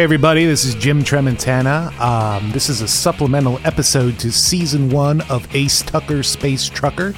Hey, everybody, this is Jim Tremontana. Um, this is a supplemental episode to season one of Ace Tucker Space Trucker.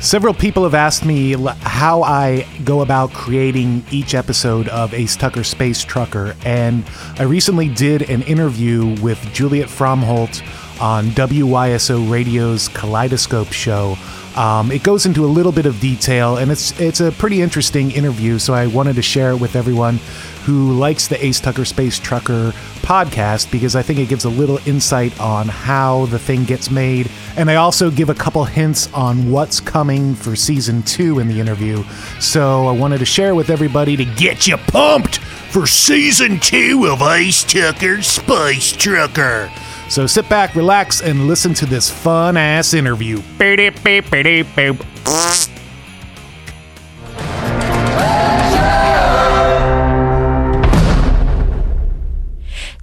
Several people have asked me how I go about creating each episode of Ace Tucker Space Trucker, and I recently did an interview with Juliet Fromholt on WYSO Radio's Kaleidoscope show. Um, it goes into a little bit of detail, and it's it's a pretty interesting interview. So I wanted to share it with everyone who likes the Ace Tucker Space Trucker podcast because I think it gives a little insight on how the thing gets made, and I also give a couple hints on what's coming for season two in the interview. So I wanted to share with everybody to get you pumped for season two of Ace Tucker Space Trucker. So sit back, relax, and listen to this fun ass interview.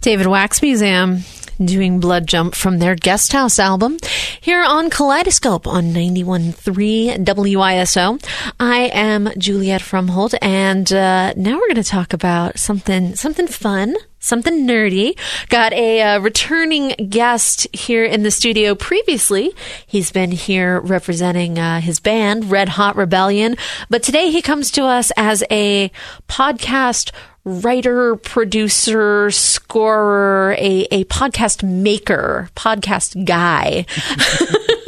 David Wax Museum doing Blood Jump from their Guest House album here on Kaleidoscope on 91.3 WYSO. I am Juliet Fromholt, and uh, now we're going to talk about something something fun. Something nerdy. Got a uh, returning guest here in the studio previously. He's been here representing uh, his band, Red Hot Rebellion. But today he comes to us as a podcast writer, producer, scorer, a, a podcast maker, podcast guy.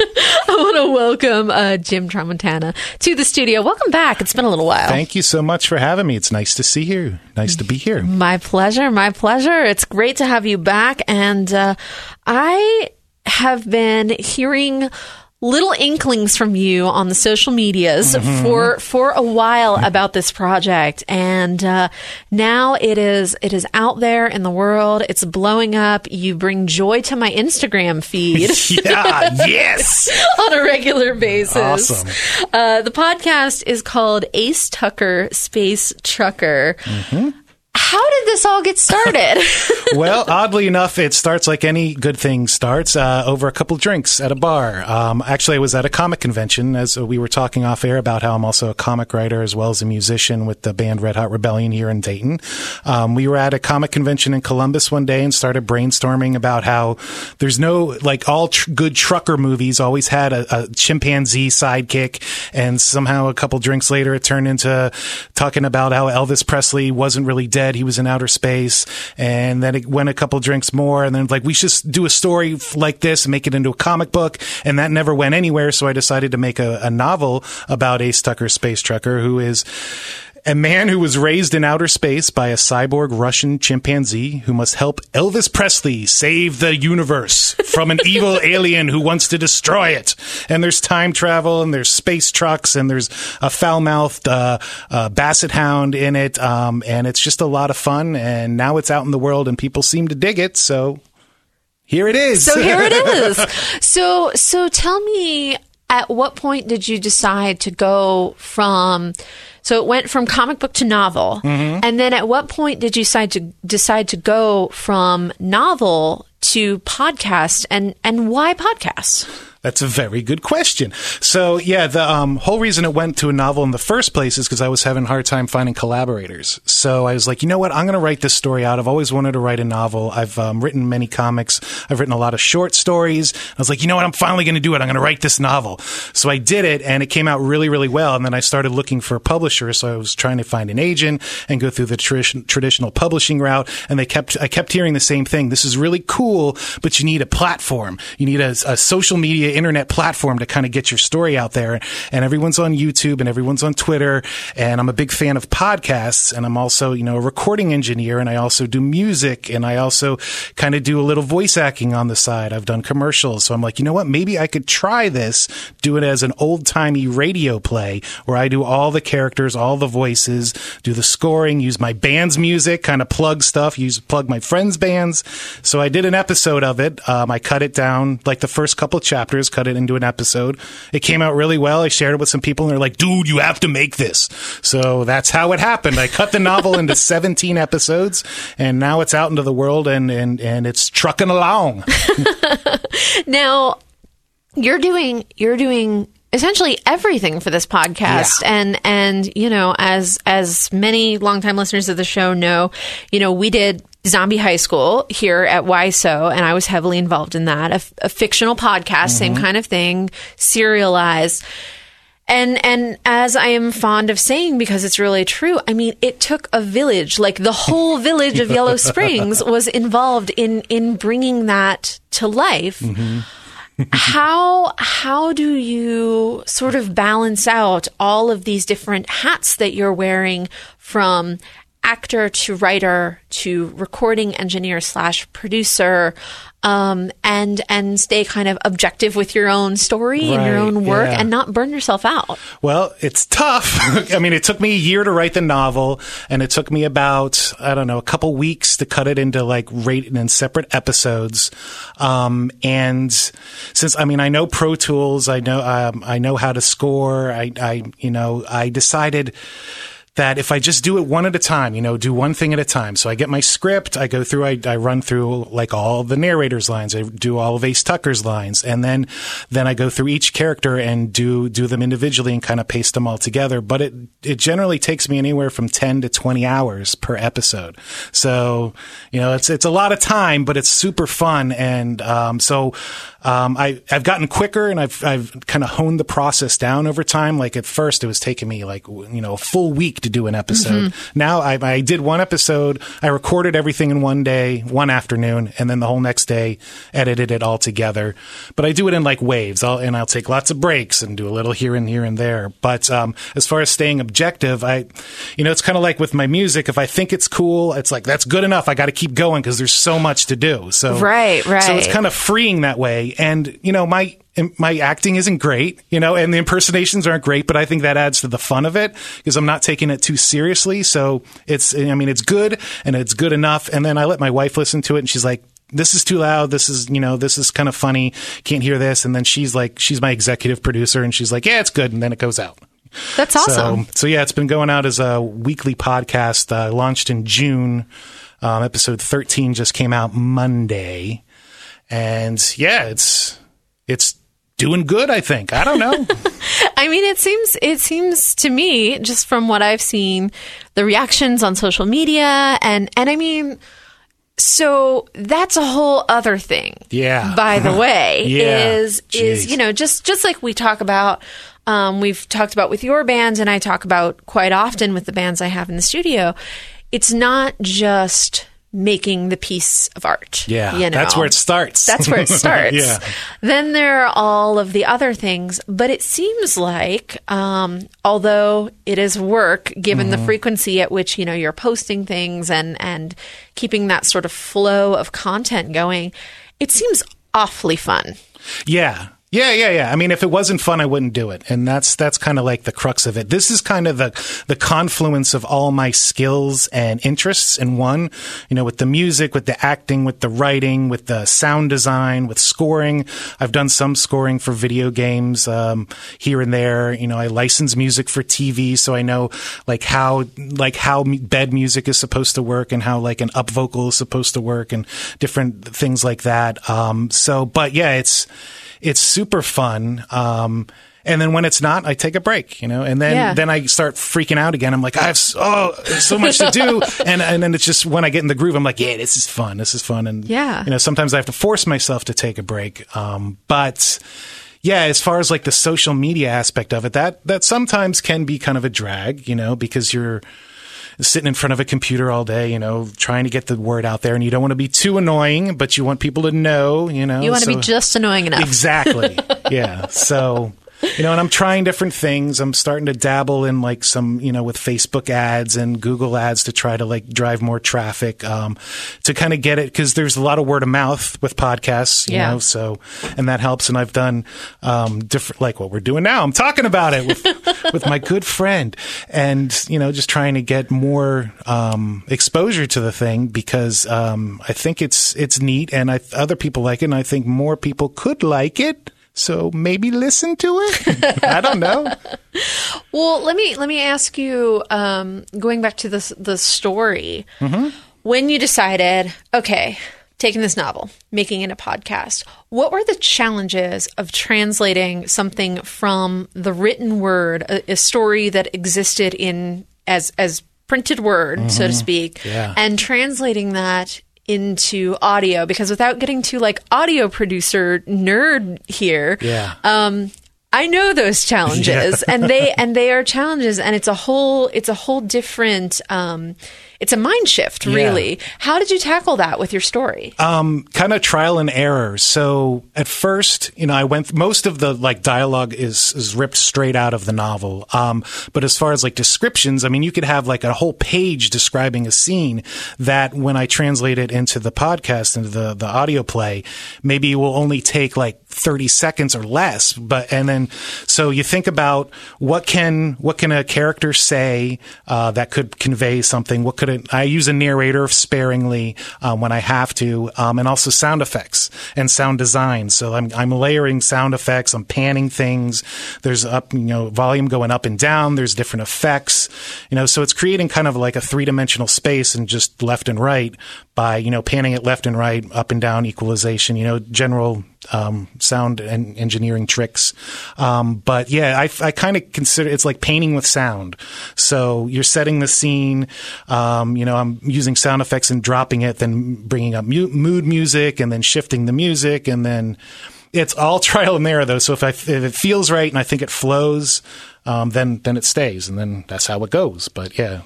Want to welcome uh, Jim Tramontana to the studio. Welcome back. It's been a little while. Thank you so much for having me. It's nice to see you. Nice to be here. My pleasure. My pleasure. It's great to have you back. And uh, I have been hearing little inklings from you on the social medias for for a while about this project. And uh, now it is it is out there in the world. It's blowing up. You bring joy to my instagram feed. Yeah, yes. on a regular basis. Awesome. uh, the podcast is called ace tucker space trucker how did this all get started well, oddly enough, it starts like any good thing starts uh, over a couple drinks at a bar. Um, actually, I was at a comic convention as we were talking off air about how I'm also a comic writer as well as a musician with the band Red Hot Rebellion here in Dayton. Um, we were at a comic convention in Columbus one day and started brainstorming about how there's no like all tr- good trucker movies always had a, a chimpanzee sidekick, and somehow a couple drinks later it turned into talking about how Elvis Presley wasn't really dead; he was in outer space, and then it went a couple drinks more, and then like we should do a story like this and make it into a comic book, and that never went anywhere. So I decided to make a, a novel about Ace Tucker, space trucker, who is a man who was raised in outer space by a cyborg Russian chimpanzee who must help Elvis Presley save the universe from an evil alien who wants to destroy it. And there's time travel, and there's space trucks, and there's a foul mouthed uh, uh, basset hound in it. Um, and it's just a lot of fun. And now it's out in the world, and people seem to dig it. So here it is. So here it is. So so tell me at what point did you decide to go from so it went from comic book to novel. Mm-hmm. And then at what point did you decide to decide to go from novel to podcast and and why podcast? That's a very good question. So yeah, the um, whole reason it went to a novel in the first place is because I was having a hard time finding collaborators. So I was like, you know what? I'm going to write this story out. I've always wanted to write a novel. I've um, written many comics. I've written a lot of short stories. I was like, you know what? I'm finally going to do it. I'm going to write this novel. So I did it, and it came out really, really well. And then I started looking for a publisher. So I was trying to find an agent and go through the tradi- traditional publishing route. And they kept, I kept hearing the same thing. This is really cool, but you need a platform. You need a, a social media internet platform to kind of get your story out there. And everyone's on YouTube and everyone's on Twitter. And I'm a big fan of podcasts. And I'm also, you know, a recording engineer and I also do music and I also kind of do a little voice acting on the side. I've done commercials. So I'm like, you know what? Maybe I could try this, do it as an old timey radio play where I do all the characters, all the voices, do the scoring, use my band's music, kind of plug stuff, use plug my friends' bands. So I did an episode of it. Um, I cut it down like the first couple chapters, cut it into an episode. It came out really well. I shared it with some people and they're like, dude, you have to make this. So that's how it happened. I cut the novel into 17 episodes and now it's out into the world and, and, and it's trucking along. now, you're doing, you're doing essentially everything for this podcast. Yeah. and and you know as as many longtime listeners of the show know you know we did zombie high school here at YSO and I was heavily involved in that. A, f- a fictional podcast same mm-hmm. kind of thing serialized. And and as I am fond of saying because it's really true, I mean it took a village, like the whole village of Yellow Springs was involved in in bringing that to life. Mm-hmm. How how do you sort of balance out all of these different hats that you're wearing from actor to writer to recording engineer slash producer um, and and stay kind of objective with your own story and your own work yeah. and not burn yourself out Well, it's tough. I mean, it took me a year to write the novel, and it took me about I don't know a couple weeks to cut it into like rated in separate episodes. Um, and since I mean, I know Pro Tools, I know um, I know how to score. I, I you know I decided that if I just do it one at a time, you know, do one thing at a time. So I get my script, I go through, I, I run through like all the narrator's lines, I do all of Ace Tucker's lines, and then then I go through each character and do do them individually and kind of paste them all together. But it it generally takes me anywhere from ten to twenty hours per episode. So you know, it's it's a lot of time, but it's super fun, and um, so. Um, I, I've gotten quicker and I've, I've kind of honed the process down over time. Like at first it was taking me like, you know, a full week to do an episode. Now I, I did one episode. I recorded everything in one day, one afternoon, and then the whole next day edited it all together. But I do it in like waves I'll, and I'll take lots of breaks and do a little here and here and there. But, um, as far as staying objective, I, you know, it's kind of like with my music. If I think it's cool, it's like, that's good enough. I got to keep going because there's so much to do. So, Right, right. So it's kind of freeing that way. And, you know, my, my acting isn't great, you know, and the impersonations aren't great, but I think that adds to the fun of it because I'm not taking it too seriously. So it's, I mean, it's good and it's good enough. And then I let my wife listen to it and she's like, this is too loud. This is, you know, this is kind of funny. Can't hear this. And then she's like, she's my executive producer and she's like, yeah, it's good. And then it goes out. that's awesome So, so yeah, it's been going out as a weekly podcast. Uh, launched in June. Um, episode 13 just came out Monday. And yeah, it's, it's doing good, I think. I don't know. I mean, it seems it seems to me, just from what I've seen, the reactions on social media, and and I mean, so that's a whole other thing. Yeah. By the way, Yeah. is is you know just just like we talk about, um, we've talked about with your bands, and I talk about quite often with the bands I have in the studio. It's not just making the piece of art. Yeah. you know? That's where it starts. That's where it starts. Yeah. Then there are all of the other things, but it seems like, um, although it is work, given Mm-hmm. the frequency at which you know you're posting things and and keeping that sort of flow of content going, it seems awfully fun. Yeah. Yeah, yeah, yeah. I mean, if it wasn't fun, I wouldn't do it. And that's, that's kind of like the crux of it. This is kind of the, the confluence of all my skills and interests in one, you know, with the music, with the acting, with the writing, with the sound design, with scoring. I've done some scoring for video games, um, here and there. You know, I license music for TV. So I know like how, like how bed music is supposed to work and how like an up vocal is supposed to work and different things like that. Um, so, but yeah, it's, it's super fun. Um, and then when it's not, I take a break, you know, and then, Yeah. then I start freaking out again. I'm like, I have so, oh, so much to do. and, and then it's just when I get in the groove, I'm like, yeah, this is fun. This is fun. And, Yeah. you know, sometimes I have to force myself to take a break. Um, but yeah, as far as like the social media aspect of it, that, that sometimes can be kind of a drag, you know, because you're, sitting in front of a computer all day, you know, trying to get the word out there, and you don't want to be too annoying, but you want people to know, you know. You want to be just annoying enough. Exactly. yeah. So, you know, and I'm trying different things. I'm starting to dabble in like some, you know, with Facebook ads and Google ads to try to like drive more traffic, um, to kind of get it because there's a lot of word of mouth with podcasts, you Yeah. know, so, and that helps. And I've done, um, different, like what we're doing now. I'm talking about it with, with my good friend and, you know, just trying to get more, um, exposure to the thing because, um, I think it's, it's neat and I, other people like it and I think more people could like it. So maybe listen to it. I don't know. Well, let me let me ask you. Um, going back to this the story, Mm-hmm. when you decided, okay, taking this novel, making it a podcast, what were the challenges of translating something from the written word, a, a story that existed in as as printed word, so to speak, Mm-hmm. Yeah. and translating that into audio? Because without getting too like audio producer nerd here, Yeah. um, I know those challenges, and they and they are challenges, and it's a whole it's a whole different. Um, it's a mind shift, really. How did you tackle that with your story? um, kind of trial and error. So at first, you know, I went. Most of the like dialogue is is ripped straight out of the novel. Um, but as far as like descriptions, I mean, you could have like a whole page describing a scene that when I translate it into the podcast into the the audio play, maybe it will only take like 30 seconds or less but and then so you think about what can what can a character say uh, that could convey something what could it, i use a narrator sparingly um, when i have to um, and also sound effects and sound design. So I'm, I'm layering sound effects i'm panning things. There's up you know volume going up and down. There's different effects you know so it's creating kind of like a three-dimensional space and just left and right by you know panning it left and right up and down equalization you know general um, sound and engineering tricks. Um, but yeah, I, I kind of consider it's like painting with sound. So you're setting the scene. Um, you know, I'm using sound effects and dropping it, then bringing up mu- mood music and then shifting the music and then it's all trial and error though. So if I, if it feels right and I think it flows, um, then, then it stays and then that's how it goes. But yeah,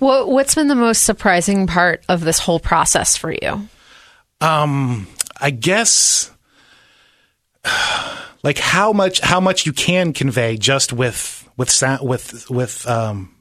What What's been the most surprising part of this whole process for you? I guess like how much how much you can convey just with with sound with with um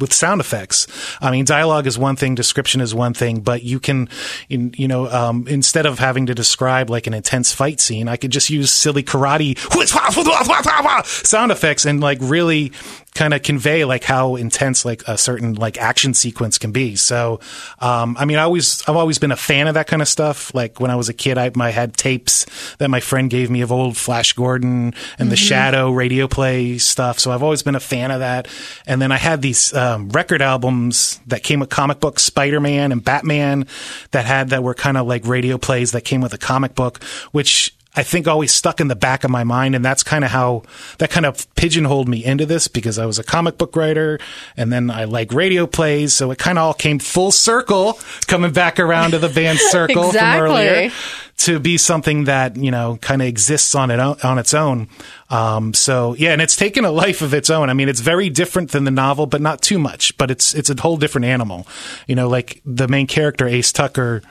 with sound effects. I mean, dialogue is one thing, description is one thing, but you can, in, you know, um, instead of having to describe like an intense fight scene, I could just use silly karate sound effects and like really kind of convey like how intense like a certain like action sequence can be. So, um, I mean, I always, I've always been a fan of that kind of stuff. Like when I was a kid, I, I had tapes that my friend gave me of old Flash Gordon and the Shadow radio play stuff. So I've always been a fan of that. And then I had these, um, record albums that came with comic books, Spider-Man and Batman that had, that were kind of like radio plays that came with a comic book, which I think always stuck in the back of my mind. And that's kind of how that kind of pigeonholed me into this because I was a comic book writer and then I like radio plays. So it kind of all came full circle coming back around to the band circle Exactly. from earlier to be something that, you know, kind of exists on it, on its own. Um, so yeah, and it's taken a life of its own. I mean, it's very different than the novel, but not too much, but it's, it's a whole different animal. You know, like the main character, Ace Tucker,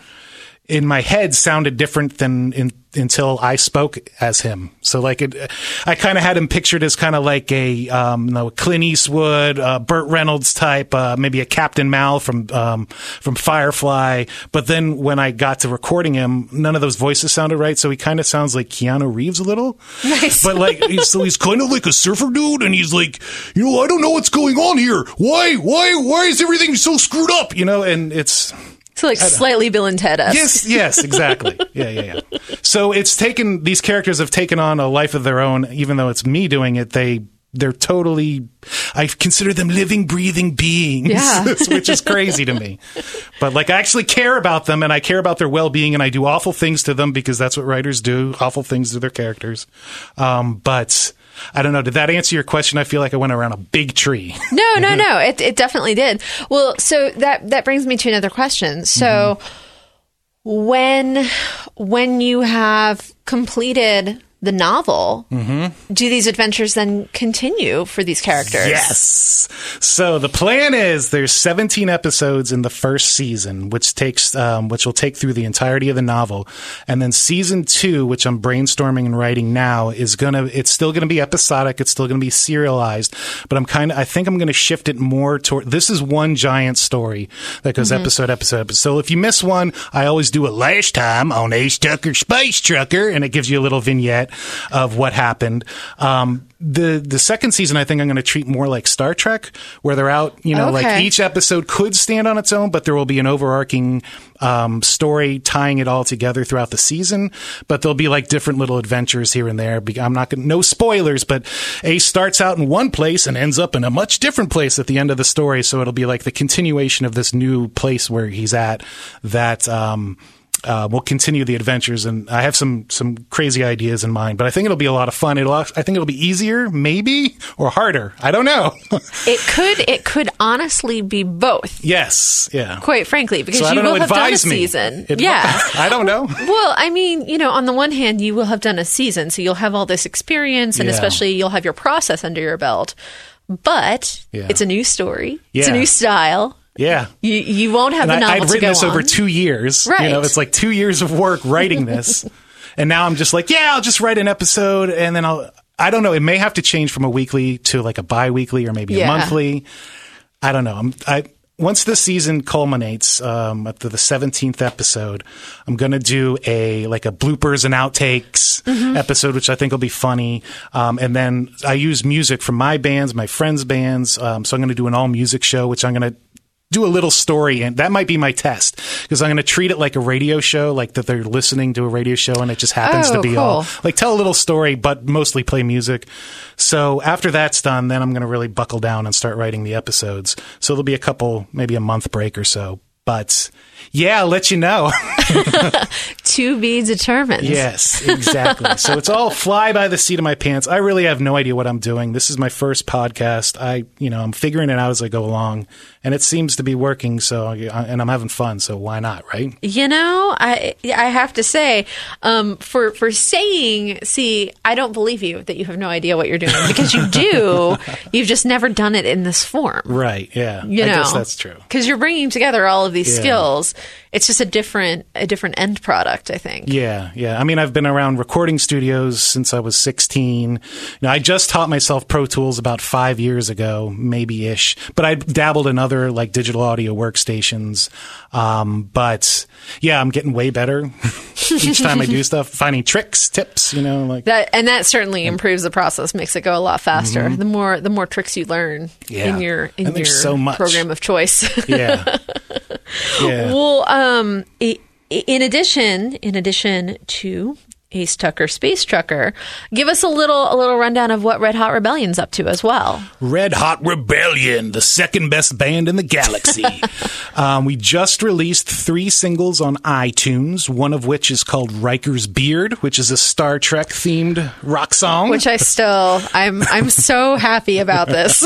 in my head sounded different than in, until I spoke as him. So like it, I kind of had him pictured as kind of like a, um, you know, Clint Eastwood, uh, Burt Reynolds type, uh, maybe a Captain Mal from, um, from Firefly. But then when I got to recording him, none of those voices sounded right. So he kind of sounds like Keanu Reeves a little. Nice. But like, he's, so he's kind of like a surfer dude and he's like, you know, I don't know what's going on here. Why, why, why is everything so screwed up? You know, and it's, So like slightly Bill and Ted. Yes, yes, exactly. Yeah, yeah, yeah. So it's taken these characters have taken on a life of their own. Even though it's me doing it, they they're totally I consider them living, breathing beings, Yeah. which is crazy to me. But like I actually care about them and I care about their well being and I do awful things to them because that's what writers do, awful things to their characters. Um, but I don't know. Did that answer your question? I feel like I went around a big tree. No, no, no. It it definitely did. Well, so that that brings me to another question. So mm-hmm. when when you have completed the novel, do these adventures then continue for these characters? Yes. So the plan is there's 17 episodes in the first season, which takes um, which will take through the entirety of the novel, and then season two, which I'm brainstorming and writing now, is gonna it's still gonna be episodic. It's still gonna be serialized, but I'm kind of I think I'm gonna shift it more toward this is one giant story that goes episode episode. So if you miss one, I always do it last time on Ace Tucker Space Trucker, and it gives you a little vignette of what happened. Um, the the second season, I think I'm going to treat more like Star Trek, where they're out. You know, like each episode could stand on its own, but there will be an overarching um, story tying it all together throughout the season. But there'll be like different little adventures here and there. I'm not going no spoilers, but Ace starts out in one place and ends up in a much different place at the end of the story. So it'll be like the continuation of this new place where he's at. That. Um, uh, we'll continue the adventures, and I have some some crazy ideas in mind. But I think it'll be a lot of fun. It'll I think it'll be easier, maybe, or harder. I don't know. It could it could honestly be both. yes, yeah. Quite frankly, because So you don't know. will have done a season. It- yeah. I don't know. Well, I mean, you know, on the one hand, you will have done a season, so you'll have all this experience, and Yeah. especially you'll have your process under your belt. But Yeah. it's a new story. It's a new style. Yeah. You you won't have And the I, novel I'd to written this over two years. Right, you know, it's like two years of work writing this. and now I'm just like, yeah, I'll just write an episode and then I'll, I don't know. It may have to change from a weekly to like a bi-weekly or maybe Yeah. a monthly. I don't know. I'm, I, once this season culminates, um, up to the 17th episode, I'm going to do a, like a bloopers and outtakes Mm-hmm. episode, which I think will be funny. Um, and then I use music from my bands, my friends' bands. Um, so I'm going to do an all music show, which I'm going to do a little story and that might be my test because I'm going to treat it like a radio show like that they're listening to a radio show and it just happens Oh, to be cool. all like tell a little story but mostly play music. So after that's done then I'm going to really buckle down and start writing the episodes. So there'll be a couple maybe a month break or so but yeah I'll let you know to be determined. yes exactly so it's all fly by the seat of my pants I really have no idea what I'm doing this is my first podcast I you know I'm figuring it out as I go along and it seems to be working so and I'm having fun so why not right You know, I I have to say, um, for for saying, see, I don't believe you that you have no idea what you're doing because you do. You've just never done it in this form. Right. Yeah. You I know, guess that's true. Because you're bringing together all of these Yeah. skills. It's just a different a different end product. I think. Yeah. Yeah. I mean, I've been around recording studios since I was 16. You know, I just taught myself Pro Tools about five years ago, maybe ish, but I dabbled in other like digital audio workstations. Um, but yeah, I'm getting way better each time I do stuff, finding tricks, tips, you know, like, That and that certainly improves the process, makes it go a lot faster. The more the more tricks you learn Mm-hmm. Yeah. in your in your so program of choice. yeah. Yeah. Well, um, Um, i- in addition, in addition to Ace Tucker, Space Trucker, give us a little a little rundown of what Red Hot Rebellion's up to as well. Red Hot Rebellion, the second best band in the galaxy. um, we just released three singles on iTunes, one of which is called Riker's Beard, which is a Star Trek themed rock song. Which I still, I'm I'm so happy about this.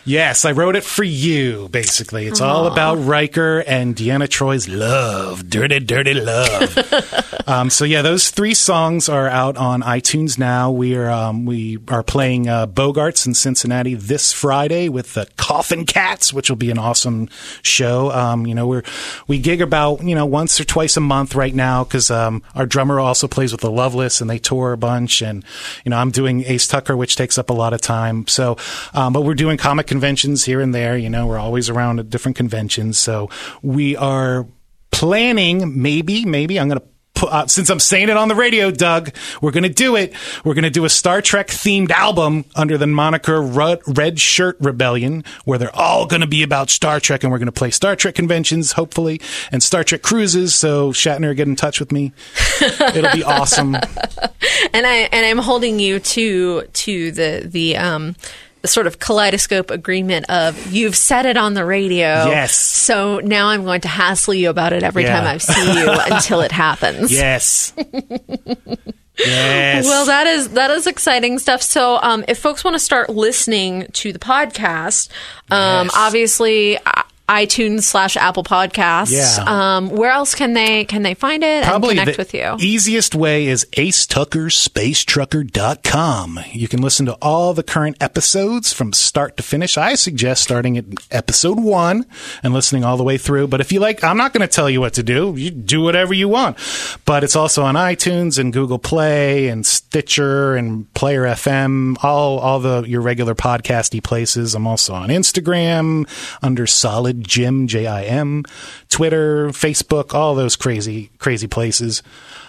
yes, I wrote it for you, basically. It's all about Riker and Deanna Troi's love, dirty, dirty love. um, so yeah, those three songs are out on iTunes now. We are um, we are playing uh, Bogarts in Cincinnati this Friday with the Coffin Cats, which will be an awesome show. Um, you know, we're we gig about you know once or twice a month right now because um, our drummer also plays with the Loveless and they tour a bunch, and you know I'm doing Ace Tucker, which takes up a lot of time. So, um, but we're doing comic conventions here and there. You know, we're always around at different conventions. So we are planning, maybe, maybe I'm going to. Uh, since I'm saying it on the radio, Doug, we're going to do it. We're going to do a Star Trek themed album under the moniker Red Shirt Rebellion, where they're all going to be about Star Trek, and we're going to play Star Trek conventions, hopefully, and Star Trek cruises. So Shatner, get in touch with me. It'll be awesome. and I and I'm holding you to to the the um the sort of kaleidoscope agreement of you've said it on the radio. Yes. So now I'm going to hassle you about it every Yeah. time I see you until it happens. Yes. yes. Well, that is that is exciting stuff. So, um, if folks want to start listening to the podcast, um, Yes. obviously uh, iTunes slash Apple Podcasts. Yeah. Um, where else can they can they find it Probably and connect with you? easiest way is acetuckerspaceTrucker.com. You can listen to all the current episodes from start to finish. I suggest starting at episode one and listening all the way through. But if you like, I'm not going to tell you what to do. You do whatever you want. But it's also on iTunes and Google Play and Stitcher and Player FM, all, all the, your regular podcasty places. I'm also on Instagram under Solid Jim, J-I-M, Twitter, Facebook, all those crazy, crazy places.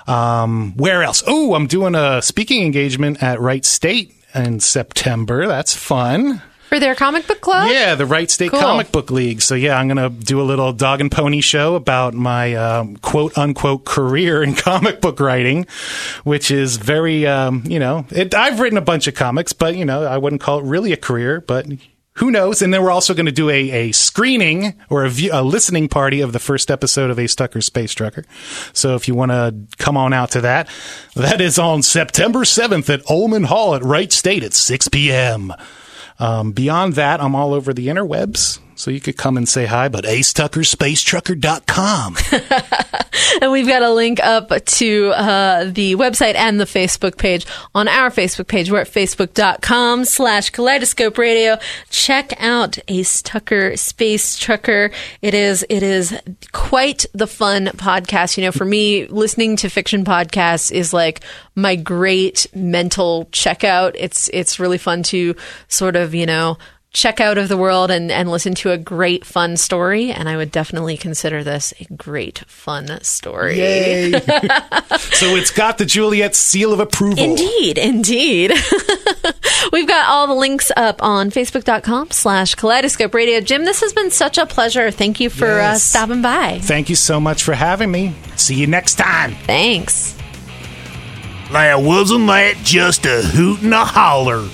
Um, where else? Oh, I'm doing a speaking engagement at Wright State in September. That's fun. For their comic book club? Yeah, the Wright State Cool. Comic Book League. So yeah, I'm gonna do a little dog and pony show about my um, quote unquote career in comic book writing, which is very, um, you know, it, I've written a bunch of comics, but you know, I wouldn't call it really a career, but. Who knows? And then we're also going to do a, a screening or a, view, a listening party of the first episode of Ace Tucker Space Trucker. So if you want to come on out to that, that is on September 7th at Ullman Hall at Wright State at 6 p.m. Um, beyond that, I'm all over the interwebs. So you could come and say hi, but acetuckerspaceTrucker.com. And we've got a link up to uh, the website and the Facebook page on our Facebook page. We're at facebook.com slash kaleidoscope radio. Check out Ace Tucker Space Trucker. It is, it is quite the fun podcast. You know, for me, listening to fiction podcasts is like my great mental checkout. It's, it's really fun to sort of, you know, check out of the world and, and listen to a great fun story and i would definitely consider this a great fun story Yay. so it's got the Juliet seal of approval. indeed indeed we've got all the links up on facebook.com slash kaleidoscope radio jim this has been such a pleasure thank you for uh, stopping by Thank you so much for having me. See you next time. thanks Now, wasn't that just a hoot and a holler?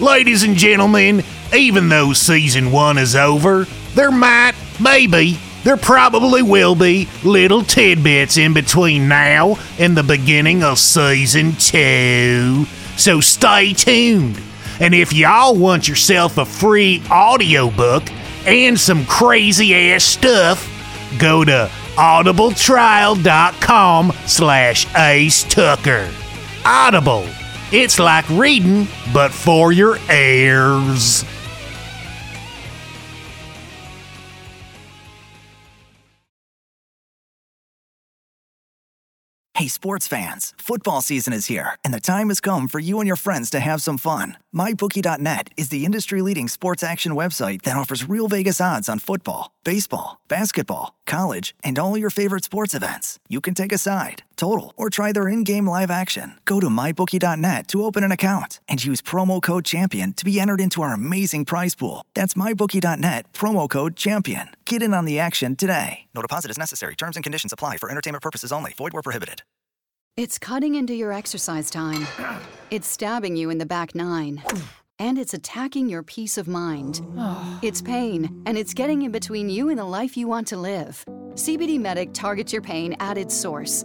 Ladies and gentlemen, even though season one is over, there might, maybe, there probably will be little tidbits in between now and the beginning of season two. So stay tuned. And if y'all want yourself a free audiobook and some crazy ass stuff, go to audibletrial.com slash ace tucker audible it's like reading but for your ears Hey, sports fans, football season is here, and the time has come for you and your friends to have some fun. MyBookie.net is the industry leading sports action website that offers real Vegas odds on football, baseball, basketball, college, and all your favorite sports events. You can take a side, total, or try their in game live action. Go to MyBookie.net to open an account and use promo code CHAMPION to be entered into our amazing prize pool. That's MyBookie.net, promo code CHAMPION. Get in on the action today. No deposit is necessary. Terms and conditions apply for entertainment purposes only. Void where prohibited. It's cutting into your exercise time. It's stabbing you in the back nine. And it's attacking your peace of mind. It's pain, and it's getting in between you and the life you want to live. CBD Medic targets your pain at its source.